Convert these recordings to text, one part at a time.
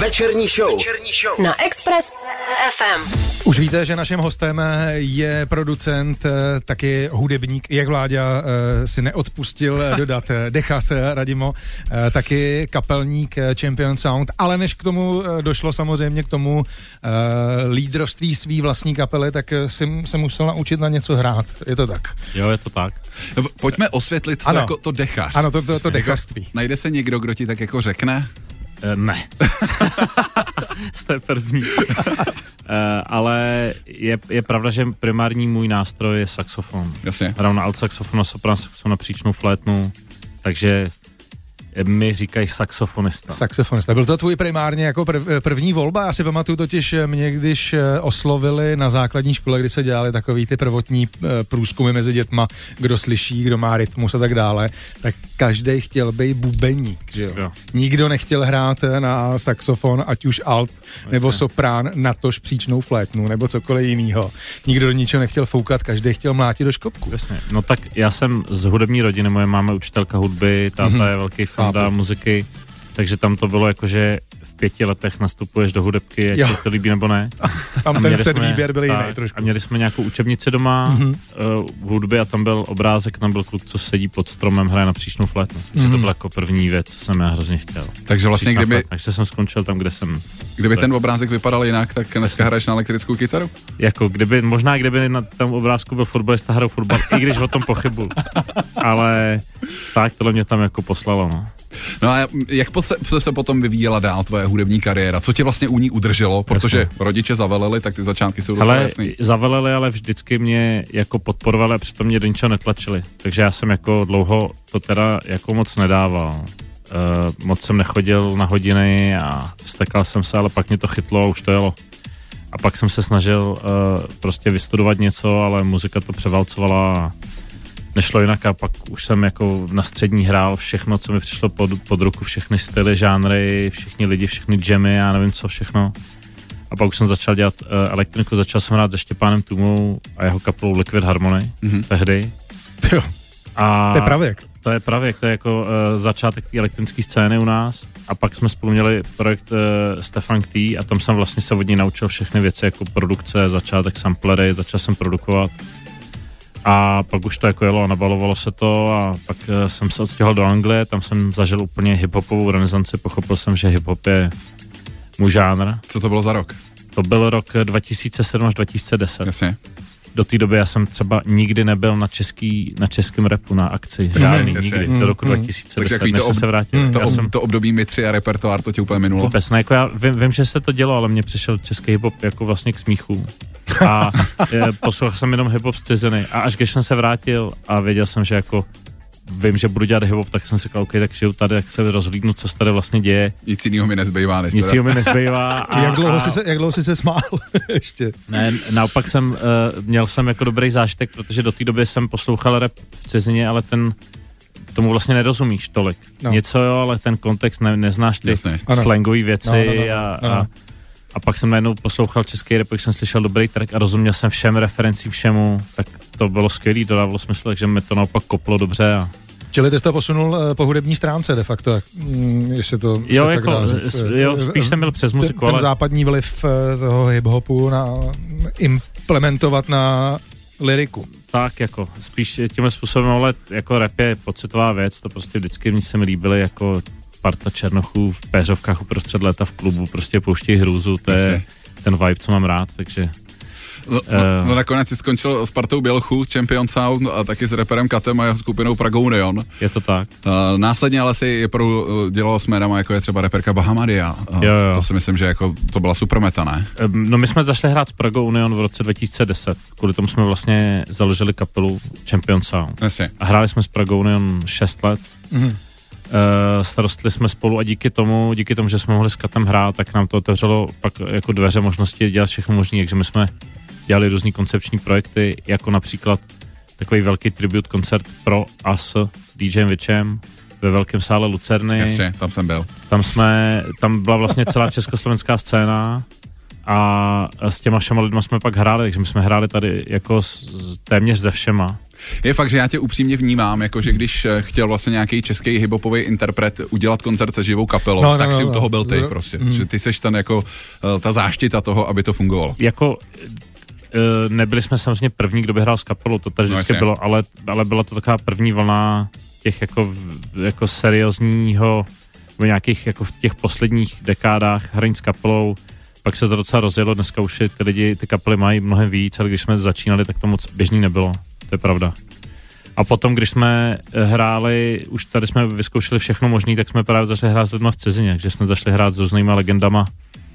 Večerní show. Večerní show. Na Express FM. Už víte, že naším hostem je producent, eh, taky hudebník, jak Vláďa eh, si neodpustil dodat eh, Dechas Radimo, taky kapelník Champion Sound, ale než k tomu došlo samozřejmě k tomu lídrovství svý vlastní kapely, tak si se musel naučit na něco hrát. Je to tak? Jo, je to tak. Pojďme osvětlit to jako to dechař. Ano, to, to, to dechařství. Najde se někdo, kdo ti tak jako řekne? Uh, ne. Jste první. uh, ale je, je pravda, že primární můj nástroj je saxofon. Jasně. Hraju na alt saxofon, na sopran saxofon, na příčnou flétnu, takže mi říkají saxofonista. Saxofonista. Byl to tvůj primárně jako prv, první volba? Já si pamatuju totiž eh, mě, když eh, oslovili na základní škole, kdy se dělali takový ty prvotní eh, průzkumy mezi dětma, kdo slyší, kdo má rytmus a tak dále, tak každý chtěl být bubeník, že jo? jo. Nikdo nechtěl hrát na saxofon, ať už alt Jasně. nebo soprán, na tož příčnou flétnu nebo cokoliv jiného. Nikdo do ničeho nechtěl foukat, každý chtěl mlátit do škopku. Jasně. No tak já jsem z hudební rodiny, moje máma učitelka hudby, táta mm-hmm. je velký fanda muziky, takže tam to bylo jako, že v pěti letech nastupuješ do hudebky, ať jo. se to líbí nebo ne. Tam a ten předvýběr byl jiný trošku. A měli jsme nějakou učebnici doma mm-hmm. uh, v hudbě a tam byl obrázek, tam byl kluk, co sedí pod stromem, hraje na příšnou flétnu. Takže mm-hmm. to byla jako první věc, co jsem já hrozně chtěl. Takže vlastně kdyby... Flétna. Takže jsem skončil tam, kde jsem... Kdyby ten obrázek vypadal jinak, tak dneska hraješ na elektrickou kytaru? Jako kdyby, možná kdyby na tom obrázku byl fotbalista, hrál fotbal, i když o tom pochybuju. Ale tak tohle mě tam jako poslalo, no. No a jak se, se potom vyvíjela dál tvoje hudební kariéra? Co tě vlastně u ní udrželo? Protože Jasně. rodiče zaveleli, tak ty začátky jsou docela jasný. Zaveleli, ale vždycky mě jako podporovali a přitom mě do ničeho netlačili. Takže já jsem jako dlouho to teda jako moc nedával. Uh, moc jsem nechodil na hodiny a stekal jsem se, ale pak mě to chytlo a už to jelo. A pak jsem se snažil uh, prostě vystudovat něco, ale muzika to převalcovala a nešlo jinak a pak už jsem jako na střední hrál všechno, co mi přišlo pod, pod ruku, všechny styly, žánry, všichni lidi, všechny jammy, já nevím co všechno. A pak už jsem začal dělat uh, elektroniku, začal jsem hrát se Štěpánem Tumou a jeho kapelou Liquid Harmony mm-hmm. tehdy. Jo. A to je pravěk. To je pravěk, to je jako uh, začátek té elektronické scény u nás. A pak jsme spolu měli projekt uh, Stefan T a tam jsem vlastně se od ní naučil všechny věci, jako produkce, začátek samplery, začal jsem produkovat a pak už to jako jelo a nabalovalo se to a pak eh, jsem se odstěhoval do Anglie, tam jsem zažil úplně hiphopovou renesanci, pochopil jsem, že hiphop je můj žánr. Co to bylo za rok? To byl rok 2007 až 2010. Jasně. Do té doby já jsem třeba nikdy nebyl na, český, na českém repu na akci. Žádný, jasně, nikdy. Mm, do roku mm. 2010, než to ob... se vrátil. Mm, to, já ob... jsem... to období Mitři a repertoár, to tě úplně minulo. Vůbec ne, jako já vím, vím, že se to dělo, ale mně přišel český hip jako vlastně k smíchu a poslouchal jsem jenom hip-hop z ciziny a až když jsem se vrátil a věděl jsem, že jako vím, že budu dělat hip tak jsem si říkal, OK, tak žiju tady, tak se rozhlídnu, co se tady vlastně děje. Nic jiného mi nezbývá, než Nic jiného mi nezbývá. A, jak, dlouho a, jsi se, jak dlouho jsi se smál ještě? Ne, naopak jsem, uh, měl jsem jako dobrý zážitek, protože do té doby jsem poslouchal rap v cizině, ale ten tomu vlastně nerozumíš tolik. No. Něco jo, ale ten kontext ne, neznáš ty slangové věci no, no, no, a, no. a a pak jsem najednou poslouchal český rap, jsem slyšel dobrý track a rozuměl jsem všem referencím všemu, tak to bylo skvělý, dodávalo smysl, takže mi to naopak koplo dobře a Čili ty jsi to posunul uh, po hudební stránce de facto, mm, jestli to jo, se jako, tak dá říct. jo, spíš jsem byl přes muziku, ten, ale... Ten západní vliv toho hip-hopu na, implementovat na liriku. Tak jako, spíš tím způsobem, ale jako rap je pocitová věc, to prostě vždycky mi se mi líbily jako parta černochů v péřovkách uprostřed léta v klubu prostě pouští hrůzu, to je ten vibe, co mám rád, takže No, no, no nakonec si skončil s partou Bělchů, Champion Sound a taky s reperem Katem a jeho skupinou Pragonion. Je to tak. Uh, následně ale si pro, dělal s médama, jako je třeba reperka Bahamadia. Uh, jo, jo. To si myslím, že jako to byla super meta, ne? No my jsme zašli hrát s Prago Union v roce 2010. Kvůli tomu jsme vlastně založili kapelu Champion Sound. Jasně. A hráli jsme s Prago Union 6 let. Mm-hmm. Uh, starostli jsme spolu a díky tomu, díky tomu, že jsme mohli s Katem hrát, tak nám to otevřelo pak jako dveře možnosti dělat všechno možné, takže my jsme dělali různý koncepční projekty, jako například takový velký tribute koncert pro a s DJem Vičem ve velkém sále Lucerny. Jasně, tam jsem byl. Tam jsme, tam byla vlastně celá československá scéna a s těma všema lidma jsme pak hráli, takže my jsme hráli tady jako s, téměř ze všema. Je fakt, že já tě upřímně vnímám, jako že když eh, chtěl vlastně nějaký český hiphopový interpret udělat koncert se živou kapelou, No, no, tak no, si u no. toho byl ty No. prostě. Mm. Že ty seš ten jako eh, ta záštita toho, aby to fungovalo. Jako eh, nebyli jsme samozřejmě první, kdo by hrál s kapelou, to tady No, vždycky jasně. bylo, ale, ale byla to taková první vlna těch jako, v- jako seriózního, nebo nějakých jako v těch posledních dekádách hraní s kapelou, pak se to docela rozjelo, dneska už je ty lidi, ty kapely mají mnohem víc, ale když jsme začínali, tak to moc běžný nebylo, to je pravda. A potom, když jsme eh, hráli, už tady jsme vyzkoušeli všechno možné, tak jsme právě začali hrát s lidma v cizině, že jsme začali hrát s různýma legendama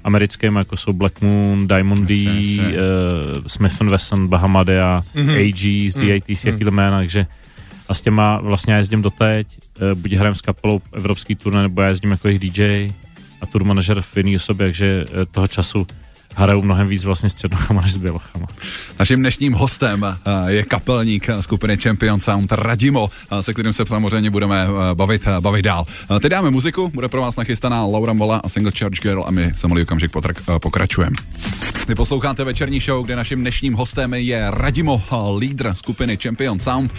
americkými, jako jsou Black Moon, Diamond D, Jasně, jasně. uh, Smith Wesson, Bahamadea, mm-hmm. AG, z DATC, Mhm. jaký to jména, takže a s těma vlastně já jezdím doteď, uh, buď hrajem s kapelou evropský turné, nebo já jezdím jako jejich DJ a tour manažer v jiný osobě, takže uh, toho času hraju mnohem víc vlastně s černochama než s bělochama. Naším dnešním hostem eh, je kapelník skupiny Champion Sound Radimo, eh, se kterým se samozřejmě budeme eh, bavit, bavit dál. Teď dáme muziku, bude pro vás nachystaná Laura Mola a single Church Girl a my se malý okamžik potrak- eh, pokračujeme. Vy posloucháte večerní show, kde naším dnešním hostem je Radimo, lídr skupiny Champion Sound.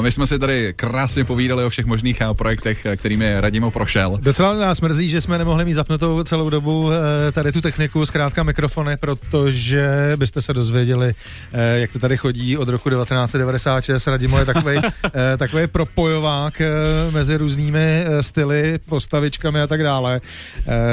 My jsme si tady krásně povídali o všech možných projektech, kterými Radimo prošel. Docela nás mrzí, že jsme nemohli mít zapnutou celou dobu tady tu techniku, zkrátka mikrofony, protože byste se dozvěděli, eh, jak to tady chodí od roku 1996. Radimo je takový takový propojovák eh, mezi různými eh, styly, postavičkami a tak dále.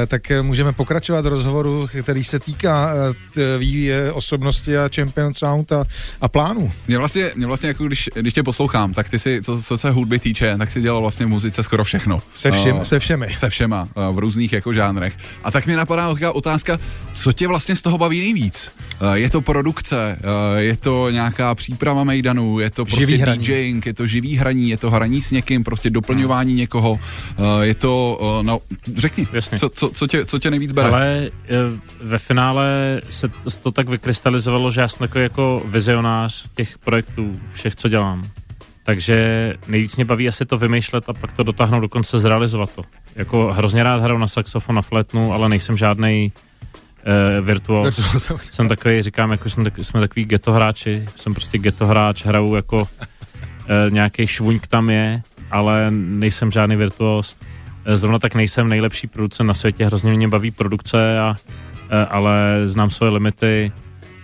Eh, Tak můžeme pokračovat v rozhovoru, který se týká eh, vývoje osobnosti a Champion Sound a, a plánů. Mě vlastně, mě vlastně jako když, když tě poslouchám, tak ty si, co, co se hudby týče, tak si dělal vlastně v muzice skoro všechno. Se, všim, Eh, se všemi. se všema eh, v různých jako žánrech. A tak mě napadá otázka, co tě vlastně z toho baví nejvíc? Eh, Je to produkce, eh, je to nějaká příprava mejdanu, je to prostě Živý hraní. DJing, je to živý hraní, je to hraní s někým, prostě doplňování někoho, eh, je to, no řekni, Jasně. co, co, co, tě, co tě nejvíc bere? Ale ve finále se to, tak vykrystalizovalo, že já jsem takový jako vizionář těch projektů, všech, co dělám. Takže nejvíc mě baví asi to vymýšlet a pak to dotáhnout do konce, zrealizovat to. Jako hrozně rád hraju na saxofon, na flétnu, ale nejsem žádný uh, virtuos. Jsem takový, říkám, jako jsem tak, jsme takový ghetto hráči, jsem prostě ghetto hráč, hraju jako e, nějaký švuňk tam je, ale nejsem žádný virtuos. E, zrovna tak nejsem nejlepší producent na světě, hrozně mě baví produkce, a, e, ale znám svoje limity,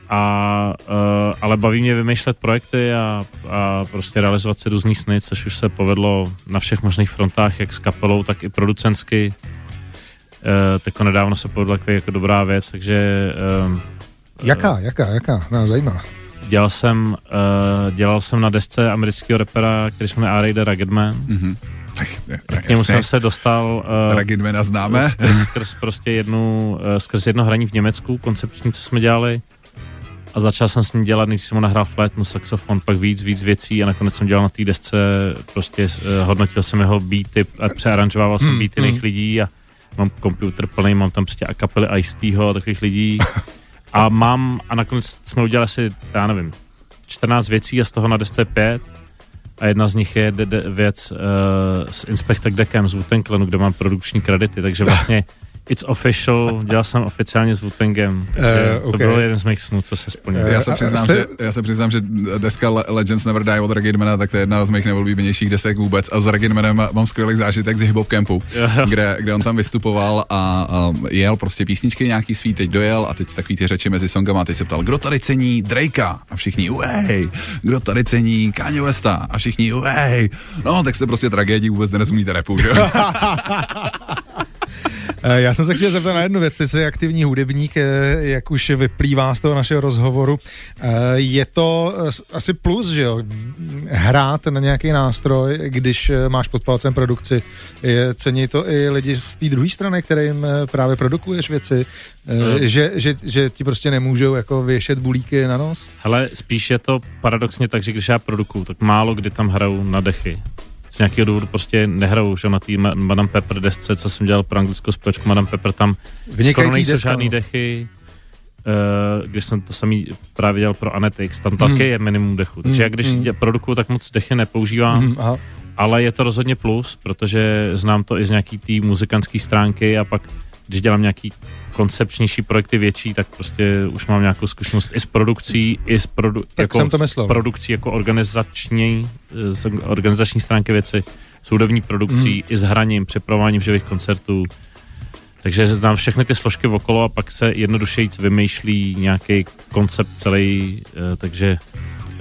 a, e, ale baví mě vymýšlet projekty a, a prostě realizovat si různý sny, což už se povedlo na všech možných frontách, jak s kapelou, tak i producentsky. E, tako nedávno se povedla takový jako dobrá věc, takže e, Jaká, jaká, jaká? Nás zajímá. Dělal jsem, uh, dělal jsem na desce amerického repera, který se jmenuje R. Raggedman. Mhm. Tak, K němu jsem se dostal uh, Ragidmana známe. skrz, skrz prostě jednu, uh, skrz jedno hraní v Německu, koncepční, co jsme dělali. A začal jsem s ním dělat, než jsem mu nahrál flétnu, saxofon, pak víc, víc věcí a nakonec jsem dělal na té desce, prostě uh, hodnotil jsem jeho beaty a přearanžoval jsem Hmm, beaty hmm. jiných lidí a mám počítač plný, mám tam prostě a kapely Ice-Tho a takových lidí. A mám, a nakonec jsme udělali asi, já nevím, 14 věcí a z toho na desce je 5. A jedna z nich je de- de- věc uh, s Inspector Deckem z wu kde mám produkční kredity, takže vlastně It's official, dělal jsem oficiálně s Wu-Tangem, takže Eh, to ok. byl jeden z mých snů, co se splnil. Eh, Já se, A přiznám, jste- že, já se přiznám, že deska Le- Legends Never Die od Regidmana, tak to je jedna z mých nejoblíbenějších desek vůbec. A s Regidmanem mám skvělý zážitek z Hip Hop Campu, kde, kde on tam vystupoval a, a jel prostě písničky nějaký svý, teď dojel a teď takový ty řeči mezi songama a teď se ptal, kdo tady cení Drakea? A všichni, uej, kdo tady cení Kanye Westa? A všichni, uej. No, tak jste prostě tragédii vůbec nerozumíte repu, že? Eh, Já jsem se chtěl zeptat na jednu věc. Ty jsi aktivní hudebník, eh, jak už vyplývá z toho našeho rozhovoru. Eh, Je to asi plus, že jo? Hrát na nějaký nástroj, když máš pod palcem produkci. Je- Cení to i lidi z té druhé strany, kterým právě produkuješ věci, že, že, že ti prostě nemůžou jako věšet bulíky na nos? Hele, spíš je to paradoxně tak, že když já produkuju, tak málo kdy tam hraju na dechy. Z nějakého důvodu prostě nehraju, že na té Ma- Madame Pepper desce, co jsem dělal pro anglickou společku Madame Pepper, tam skoro Vynikající nejsou deska, žádný no. dechy. Uh, když jsem to samý právě dělal pro Anetix, tam taky Hmm. je minimum dechu. Takže Hmm, já když hmm. dě- produkuju, tak moc dechy nepoužívám, Mhm, aha. ale je to rozhodně plus, protože znám to i z nějaký té muzikantské stránky a pak když dělám nějaký koncepčnější projekty větší, tak prostě už mám nějakou zkušenost i s produkcí, i s produ- Tak jako jsem to s produkcí jako organizační, z organizační stránky věci, s hudební produkcí, Mhm. i s hraním, připravováním živých koncertů. Takže znám všechny ty složky okolo a pak se jednodušeji vymýšlí nějaký koncept celý, eh, takže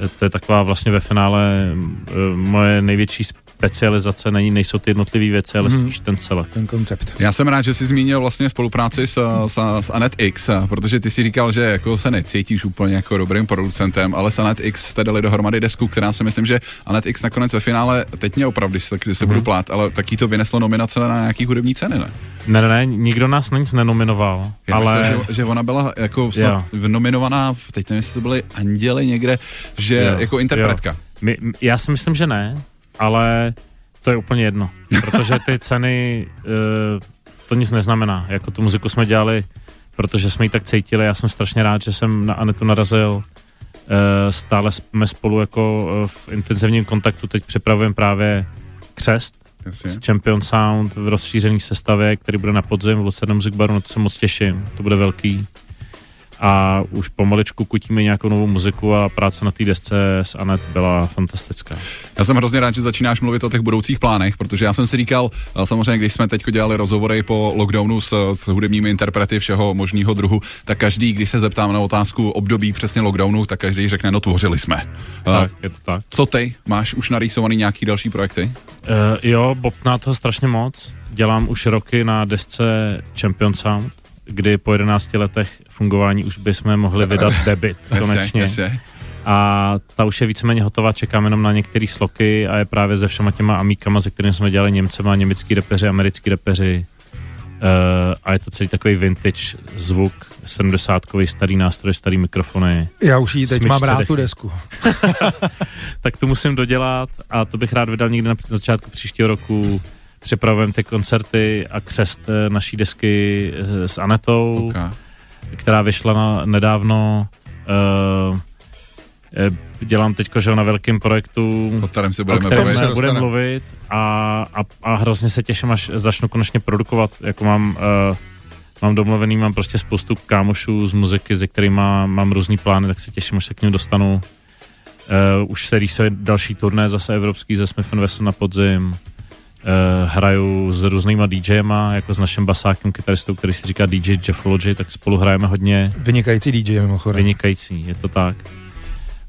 eh, to je taková vlastně ve finále eh, moje největší specializace, není, nejsou ty jednotlivé věci, ale Mhm. spíš ten celek. Ten koncept. Já jsem rád, že jsi zmínil vlastně spolupráci s, s, s Anet X, protože ty si říkal, že jako se necítíš úplně jako dobrým producentem, ale s Anet X jste dali dohromady desku, která si myslím, že Anet X nakonec ve finále, teď mě opravdu, když se, když se budu plát, ale taky to vyneslo nominace na nějaký hudební ceny, ne? Ne, ne, ne, nikdo nás na nic nenominoval, Já ale... myslím, že, že ona byla jako snad nominovaná, v- teď nevím, jestli to byly Anděly někde, že Jo, jako interpretka. jo. My, já si myslím, že ne, ale to je úplně jedno, protože ty ceny, uh, to nic neznamená. Jako tu muziku jsme dělali, protože jsme ji tak cítili. Já jsem strašně rád, že jsem na Anetu narazil. Uh, stále jsme spolu jako uh, v intenzivním kontaktu. Teď připravujeme právě křest Jasně. z Champion Sound v rozšířené sestavě, který bude na podzim v Lucerna Music Baru, na to se moc těším. To bude velký a už pomaličku kutíme nějakou novou muziku a práce na té desce s Anet byla fantastická. Já jsem hrozně rád, že začínáš mluvit o těch budoucích plánech, protože já jsem si říkal, a samozřejmě, když jsme teď dělali rozhovory po lockdownu s, s hudebními interprety všeho možného druhu, tak každý, když se zeptám na otázku období přesně lockdownu, tak každý řekne, no tvořili jsme. A Tak, je to tak. Co ty? Máš už narýsovaný nějaký další projekty? Uh, jo, bobná toho strašně moc. Dělám už roky na desce Champion Sound, kdy po 11 letech fungování už bychom mohli vydat debit konečně. Jasně. A ta už je víceméně hotová, čekám jenom na některé sloky a je právě se všema těma amíkama, se kterými jsme dělali Němcema, německý repeři, americký repeři. Uh, a je to celý takový vintage zvuk, 70 starý nástroj, starý mikrofony. Já už ji teď mám rád dechy. tu desku. tak to musím dodělat a to bych rád vydal někdy na, na začátku příštího roku. Připravujeme ty koncerty a křest eh, naší desky eh, s Anetou, Okay. která vyšla na, nedávno. Uh, dělám teďko, že na velkém projektu, O kterém se o budeme kterém bavit. budeme mluvit a, a, a hrozně se těším, až začnu konečně produkovat, jako mám uh, mám domluvený, mám prostě spoustu kámošů z muziky, se kterými mám různý plány, tak se těším, až se k ním dostanu. Uh, už se rýsuje další turné zase evropský ze Smith Wesson na podzim. Uh, hraju s různýma DJema, jako s naším basákem, kytaristou, který si říká DJ Jeffology, tak spolu hrajeme hodně Vynikající DJ mimochodem. vynikající, je to tak.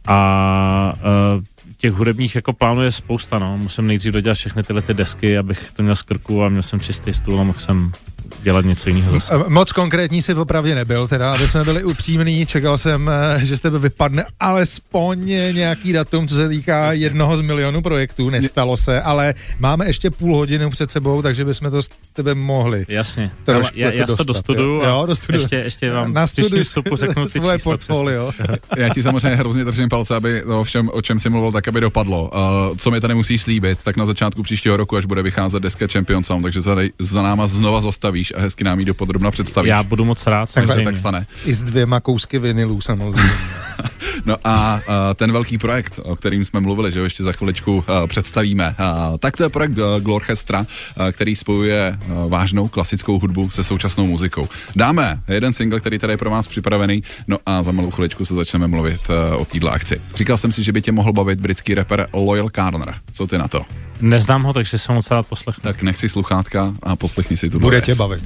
A uh, těch hudebních jako plánů je spousta, no. Musím nejdřív dodělat všechny tyhle ty desky, abych to měl z krku a měl jsem čistý stůl a mohl jsem dělat něco jiného zase. Moc konkrétní si popravdě nebyl, teda, aby jsme byli upřímní, čekal jsem, eh, že z tebe vypadne alespoň nějaký datum, co se týká Jasně. jednoho z milionů projektů, nestalo se, ale máme ještě půl hodinu před sebou, takže bychom to s tebe mohli. Jasně, Trošku já, jako já si to dostuduju jo? a Jo, dostuduj. ještě, ještě vám Na vstupu řeknu ty svoje portfolio. Já ti samozřejmě hrozně držím palce, aby to všem, o čem jsi mluvil, tak aby dopadlo. Uh, co mi tady musíš slíbit, tak na začátku příštího roku, až bude vycházet deska Champion Sound, takže tady za náma znova zastavíš a hezky nám ji dopodrobna představíš. Já budu moc rád, tak, samozřejmě. tak stane. I s dvěma kousky vinilů samozřejmě. No a ten velký projekt, o kterým jsme mluvili, že ho ještě za chviličku představíme, tak to je projekt uh, Glorchestra, uh, který spojuje uh, vážnou klasickou hudbu se současnou muzikou. Dáme jeden single, který tady je pro vás připravený, no a za malou chviličku se začneme mluvit o této akci. Říkal jsem si, že by tě mohl bavit britský rapper Loyal Carner. Co ty na to? Neznám ho, takže se moc rád poslechnu. Tak nech si sluchátka a poslechni si tu Bude věc. tě bavit.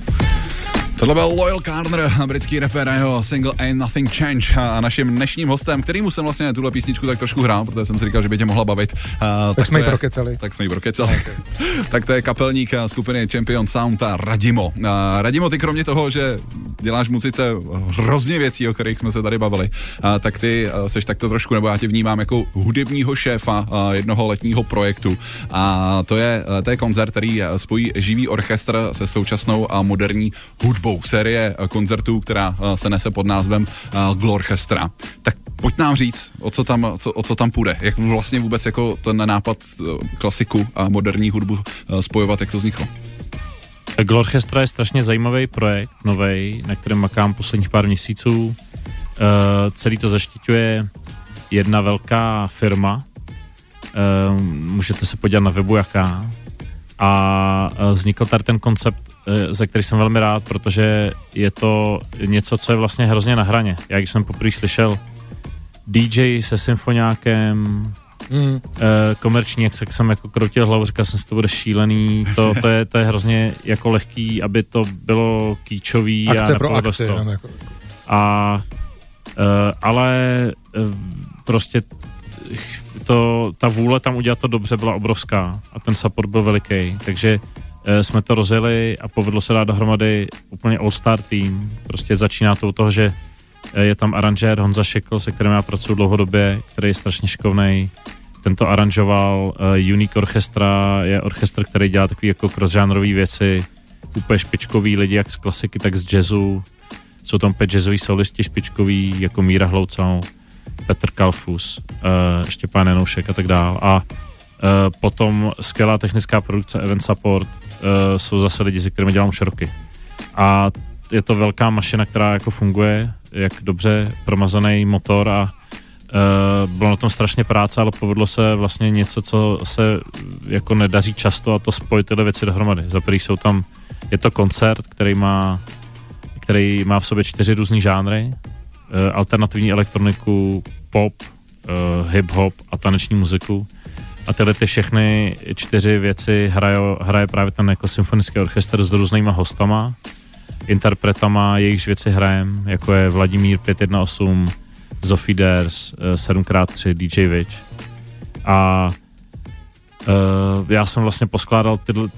Tohle byl Loyal Carner, britský rapper a jeho single Ain't Nothing Change a naším dnešním hostem, kterýmu jsem vlastně tuhle písničku tak trošku hrál, protože jsem si říkal, že by tě mohla bavit. Uh, Tak jsme ji prokecali. Tak jsme ji prokecali. tak to je kapelník eh, skupiny Champion Sound a Radimo. Uh, Radimo, ty kromě toho, že děláš muzice hrozně věcí, o kterých jsme se tady bavili, uh, tak ty uh, seš takto trošku, nebo já tě vnímám jako hudebního šéfa uh, jednoho letního projektu. A to je, uh, to je koncert, který spojí živý orchestr se současnou a moderní hudbou. Série eh, koncertů, která eh, se nese pod názvem uh, Glorchestra. Tak pojď nám říct, o co tam, co, o co tam půjde. Jak vlastně vůbec jako ten nápad eh, klasiku a moderní hudbu eh, spojovat, jak to vzniklo. Glorchestra je strašně zajímavý projekt, nový, na kterém makám posledních pár měsíců. Uh, celý to zaštiťuje jedna velká firma. Uh, můžete se podívat na webu jaká. A uh, vznikl tady ten koncept eh, ze kterých jsem velmi rád, protože je to něco, co je vlastně hrozně na hraně. Já když jsem poprvé slyšel DJ se symfoniákem, Mm. komerční, jak jsem jako kroutil hlavu, říkal jsem si, to bude šílený, to, to, je, to je hrozně jako lehký, aby to bylo kýčový. Akce a pro akci. To. Jako... A, uh, ale prostě to, ta vůle tam udělat to dobře byla obrovská a ten support byl veliký, takže jsme to rozjeli a povedlo se dát dohromady úplně all-star tým. Prostě začíná to u toho, že je tam aranžér Honza Šekl, se kterým já pracuji dlouhodobě, který je strašně šikovný. Tento aranžoval uh, Unique Orchestra, je orchestr, který dělá takové jako crossžánrové věci, úplně špičkový lidi, jak z klasiky, tak z jazzu. Jsou tam pět jazzoví solisti špičkový, jako Míra Hloucal, Petr Kalfus, uh, Štěpán Janoušek a tak dál. A uh, potom skvělá technická produkce Event Support uh, jsou zase lidi, se kterými dělám už roky. A je to velká mašina, která jako funguje, jak dobře promazaný motor a uh, bylo na tom strašně práce, ale povedlo se vlastně něco, co se jako nedaří často a to spojit tyhle věci dohromady. Za prvý jsou tam, je to koncert, který má, který má v sobě čtyři různý žánry, uh, alternativní elektroniku, pop, uh, hip-hop a taneční muziku. A tyhle ty všechny čtyři věci hraje, hraje právě ten jako symfonický orchestr s různýma hostama, interpretama, jejichž věci hrajem, jako je Vladimír 518, Zofie Ders, 7x3, DJ Witch. A uh, já jsem vlastně poskládal tyhle,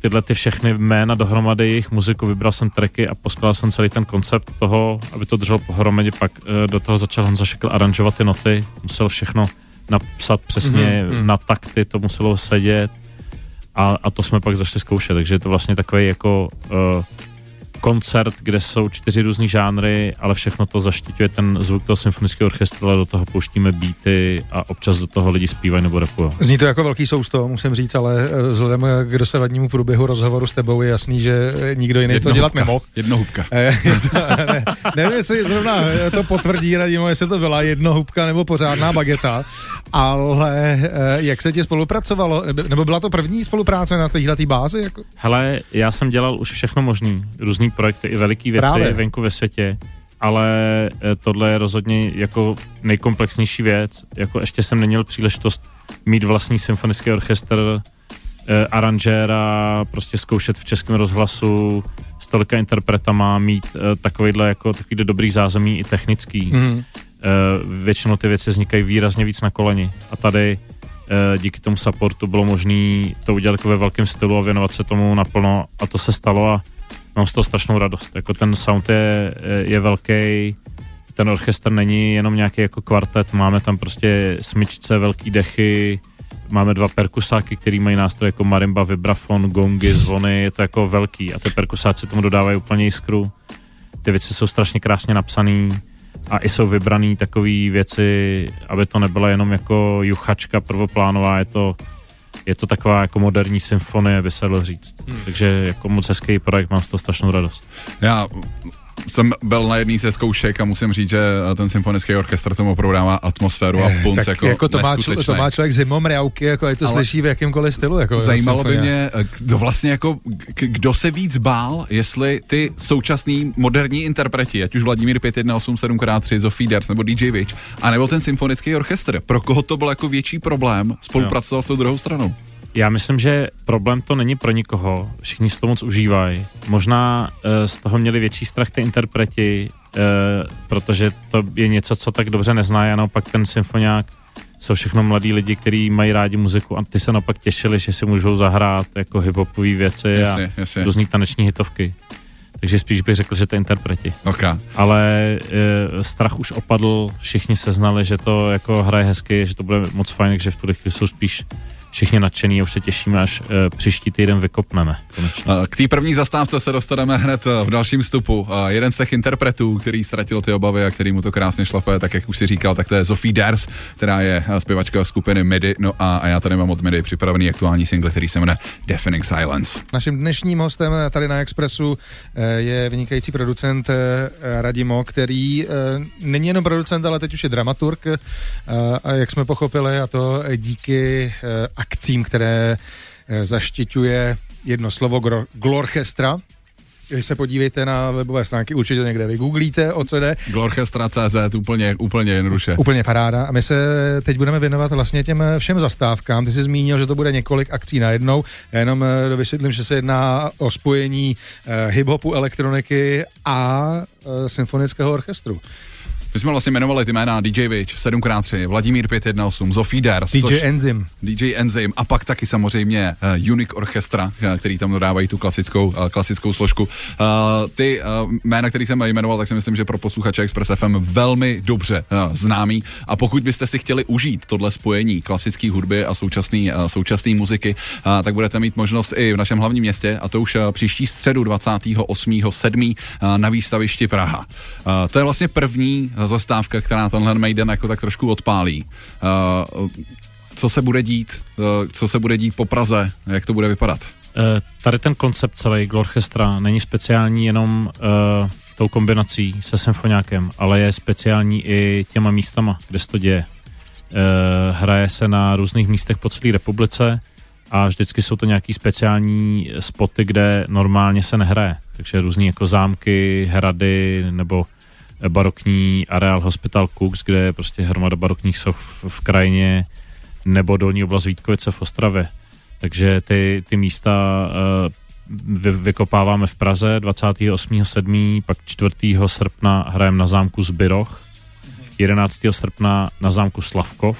tyhle ty všechny jména dohromady, jejich muziku, vybral jsem tracky a poskládal jsem celý ten koncept toho, aby to drželo pohromadě, pak uh, do toho začal Honza Šekl aranžovat ty noty, musel všechno napsat přesně mm-hmm. na takty, to muselo sedět a, a to jsme pak zašli zkoušet, takže je to vlastně takový jako uh, koncert, kde jsou čtyři různý žánry, ale všechno to zaštiťuje ten zvuk toho symfonického orchestra, ale do toho pouštíme beaty a občas do toho lidi zpívají nebo repují. Zní to jako velký sousto, musím říct, ale eh, vzhledem k dosavadnímu průběhu rozhovoru s tebou je jasný, že nikdo jiný to dělat nemohl. Jednohubka. Eh, ne, nevím, jestli zrovna to potvrdí, Radimo, jestli to byla jednohubka nebo pořádná bageta, ale eh, jak se ti spolupracovalo, nebo byla to první spolupráce na téhle bázi? Jako? Hele, já jsem dělal už všechno možný, různý projekty, i veliký věci Právě. venku ve světě, ale eh, tohle je rozhodně jako nejkomplexnější věc. Jako ještě jsem neměl příležitost mít vlastní symfonický orchestr, eh, aranžéra, prostě zkoušet v českém rozhlasu s tolika interpretama, mít eh, takovýhle jako takový dobrý zázemí i technický. Mm. Eh, většinou ty věci vznikají výrazně víc na koleni a tady díky tomu supportu bylo možné to udělat jako ve velkém stylu a věnovat se tomu naplno a to se stalo a mám z toho strašnou radost. Jako ten sound je, je velký, ten orchestr není jenom nějaký jako kvartet, máme tam prostě smyčce, velký dechy, máme dva perkusáky, který mají nástroje jako marimba, vibrafon, gongy, zvony, je to jako velký a ty perkusáci tomu dodávají úplně jiskru. Ty věci jsou strašně krásně napsaný a i jsou vybraný takové věci, aby to nebyla jenom jako juchačka prvoplánová, je to je to taková jako moderní symfonie, by se dalo říct. Hmm. Takže jako moc hezký projekt, mám z toho strašnou radost. Já jsem byl na jedný ze zkoušek a musím říct, že ten symfonický orchestr tomu opravdu dává atmosféru a punc jako, jako to, má člo, to má člověk zimom reauky, jako je to Ale slyší v jakýmkoliv stylu. Jako zajímalo by mě, kdo vlastně jako, kdo se víc bál, jestli ty současný moderní interpreti, ať už Vladimír 5187 x 3 Zofie Ders nebo DJ Witch, anebo ten symfonický orchestr, pro koho to byl jako větší problém spolupracovat s tou druhou stranou? Já myslím, že problém to není pro nikoho, všichni si to moc užívají. Možná uh, z toho měli větší strach ty interpreti, uh, protože to je něco, co tak dobře nezná, a naopak ten symfoniák jsou všechno mladí lidi, kteří mají rádi muziku a ty se naopak těšili, že si můžou zahrát jako hiphopové věci jasně, a jasně. různý taneční hitovky. Takže spíš bych řekl, že to interpreti. Okay. Ale e, strach už opadl, všichni se znali, že to jako hraje hezky, že to bude moc fajn, takže v tuhle chvíli jsou spíš všichni nadšený a už se těšíme, až e, příští týden vykopneme. Konečně. K té první zastávce se dostaneme hned eh, v dalším vstupu. Jeden z těch interpretů, který ztratil ty obavy a který mu to krásně šlape, tak jak už si říkal, tak to je Sophie Ders, která je eh, zpěvačka skupiny Midi. No a, a já tady mám od Midi připravený aktuální single, který se jmenuje Deafening Silence. Naším dnešním hostem tady na Expressu je vynikající producent Radimo, který není jenom producent, ale teď už je dramaturg. A jak jsme pochopili, a to díky akcím, které eh, zaštiťuje jedno slovo glorchestra, když se podívejte na webové stránky, určitě někde vygooglíte, o co jde. Glorchestra.cz, úplně, úplně jednoduše. Úplně paráda. A my se teď budeme věnovat vlastně těm všem zastávkám. Ty jsi zmínil, že to bude několik akcí najednou. Já jenom eh, vysvětlím, že se jedná o spojení eh, hip-hopu, elektroniky a eh, symfonického orchestru. My jsme vlastně jmenovali ty jména DJ Witch, 7x3, Vladimír 518, Zofie Ders, DJ což- Enzym. DJ Enzym a pak taky samozřejmě uh, Unique Orchestra, uh, který tam dodávají tu klasickou, uh, klasickou složku. Uh, ty uh, jména, který jsem jmenoval, tak si myslím, že pro posluchače Express FM velmi dobře uh, známý a pokud byste si chtěli užít tohle spojení klasické hudby a současné uh, současný muziky, uh, tak budete mít možnost i v našem hlavním městě a to už uh, příští středu 28.7. Uh, na výstavišti Praha. Uh, to je vlastně první zastávka, která tenhle Maiden jako tak trošku odpálí. Uh, co se bude dít, eh, co se bude dít po Praze, jak to bude vypadat. Eh, Tady ten koncept celý Glorchestra není speciální jenom uh, tou kombinací se symfoniákem, ale je speciální i těma místama, kde se to děje. Uh, hraje se na různých místech po celé republice a vždycky jsou to nějaký speciální spoty, kde normálně se nehraje. Takže různý jako zámky, hrady nebo barokní areál Hospital Cooks, kde je prostě hromada barokních soch v, v krajině, nebo dolní oblast Vítkovice v Ostravě. Takže ty, ty místa uh, vy, vykopáváme v Praze 28.7., pak 4. srpna hrajeme na zámku Zbyroch, 11. srpna na zámku Slavkov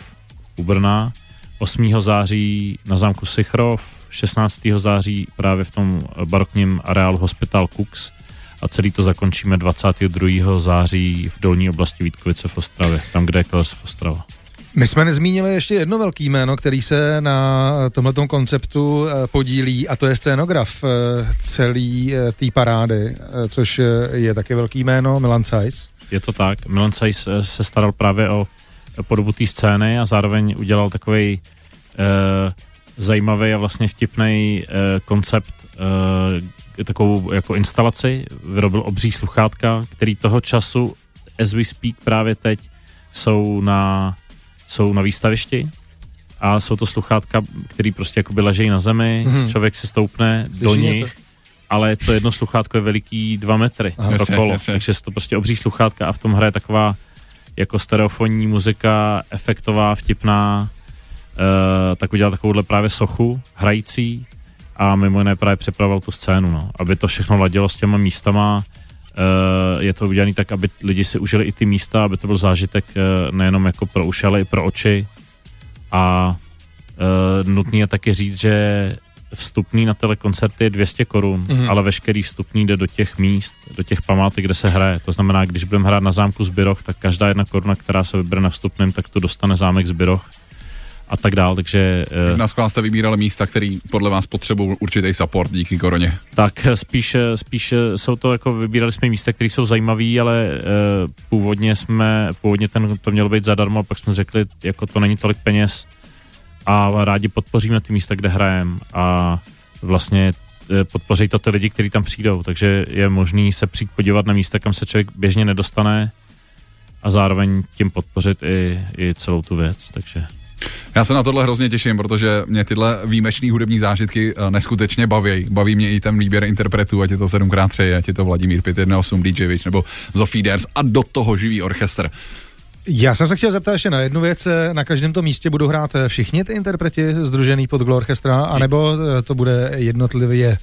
u Brna, 8. září na zámku Sichrov, 16. září právě v tom barokním areálu Hospital Cooks a celý to zakončíme 22. září v dolní oblasti Vítkovice v Ostravě, tam, kde je Kles v Ostrava. My jsme nezmínili ještě jedno velký jméno, který se na tomhle konceptu eh, podílí a to je scénograf eh, celý eh, té parády, což je taky velký jméno, Milan Zeiss. Je to tak. Milan Sajs eh, se staral právě o podobu té scény a zároveň udělal takový eh, zajímavý a vlastně vtipný eh, koncept, eh, takovou jako instalaci. Vyrobil obří sluchátka, který toho času, as we speak právě teď, jsou na, jsou na výstavišti a jsou to sluchátka, který prostě jako by ležejí na zemi, Mhm. mm-hmm. člověk si stoupne do Slyší nich, něco? ale to jedno sluchátko je veliký dva metry Aha. Jasně, kolo, jasně. takže je to prostě obří sluchátka a v tom hraje taková jako stereofonní muzika, efektová, vtipná, uh, tak udělal takovouhle právě sochu hrající a mimo jiné právě připravoval tu scénu, no, aby to všechno ladilo s těma místama, Uh, je to udělané tak, aby lidi si užili i ty místa, aby to byl zážitek uh, nejenom jako pro uši, ale i pro oči. A uh, nutný je taky říct, že vstupný na tyhle koncerty je 200 korun, Mhm. mm-hmm. ale veškerý vstupný jde do těch míst, do těch památek, kde se hraje. To znamená, když budeme hrát na zámku Zbyroch, tak každá jedna koruna, která se vybere na vstupném, tak to dostane zámek Zbyroch a tak dál, takže eh, Na skvál jste vybírali místa, který podle vás potřebují určitý support díky koroně. tak spíš, spíš jsou to jako, vybírali jsme místa, které jsou zajímavé, ale eh, původně jsme, původně ten, to mělo být zadarmo, a pak jsme řekli, jako to není tolik peněz a rádi podpoříme ty místa, kde hrajeme a vlastně eh, podpoří to ty lidi, kteří tam přijdou, takže je možný se přijít podívat na místa, kam se člověk běžně nedostane a zároveň tím podpořit i, i celou tu věc, takže Já se na tohle hrozně těším, protože mě tyhle výjimečné hudební zážitky eh, neskutečně baví. Baví mě i ten výběr interpretů, ať je to 7x3, ať je to Vladimír 518, DJ Witch nebo Zofie Ders a do toho živý orchestr. Já jsem se chtěl zeptat ještě na jednu věc. Na každém tom místě budou hrát všichni ty interpreti združený pod Glorchestra, anebo eh, to bude jednotlivě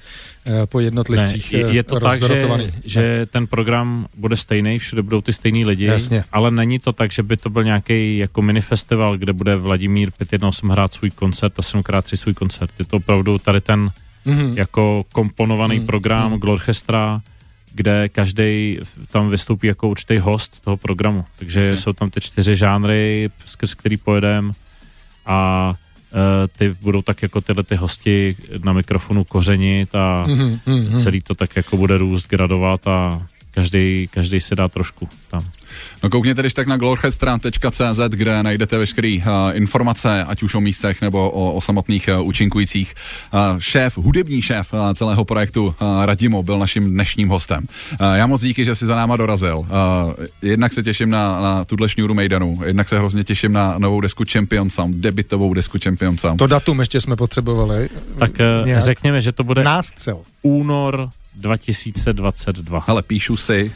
eh, po jednotlivcích Ne, je, je to eh, tak, že, že ten program bude stejný, všude budou ty stejný lidi, Jasně. ale není to tak, že by to byl nějaký jako mini festival, kde bude Vladimír 518 hrát svůj koncert a 7x3 svůj koncert. Je to opravdu tady ten Mhm. jako komponovaný Mhm. program Mhm. Glorchestra, kde každý tam vystoupí jako určitý host toho programu. Takže Jasně. jsou tam ty čtyři žánry, skrz který pojedeme a eh, ty budou tak jako tyhle ty hosti na mikrofonu kořenit a Mhm, mhm. celý to tak jako bude růst, gradovat a každý, každý si dá trošku tam. No koukněte když tak na glorchestra.cz, kde najdete veškeré uh, informace, ať už o místech nebo o, o samotných uh, účinkujících. Uh, šéf, hudební šéf uh, celého projektu uh, Radimo byl naším dnešním hostem. Uh, já moc díky, že si za náma dorazil. Uh, jednak se těším na, na tuhle šňůru Maidenu, jednak se hrozně těším na novou desku Champion Sound, debitovou desku Champion Sound. To datum ještě jsme potřebovali. Tak uh, nějak. řekněme, že to bude nástřel. únor 2022. Ale píšu si,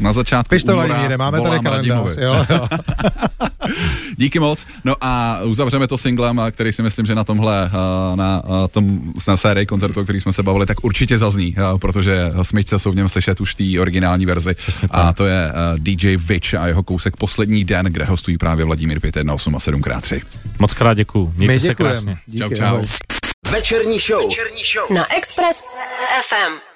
na začátku Piš to února máme tady kalendář. Jo, jo. Díky moc. No a uzavřeme to singlem, který si myslím, že na tomhle, na tom na sérii koncertu, o který jsme se bavili, tak určitě zazní, protože smyčce jsou v něm slyšet už té originální verzi. A to je DJ Witch a jeho kousek Poslední den, kde hostují právě Vladimír 518 a 7x3. Moc krát děkuju. Mějte My se krásně. Díky, čau, čau. Večerní show. Večerní show na Express FM.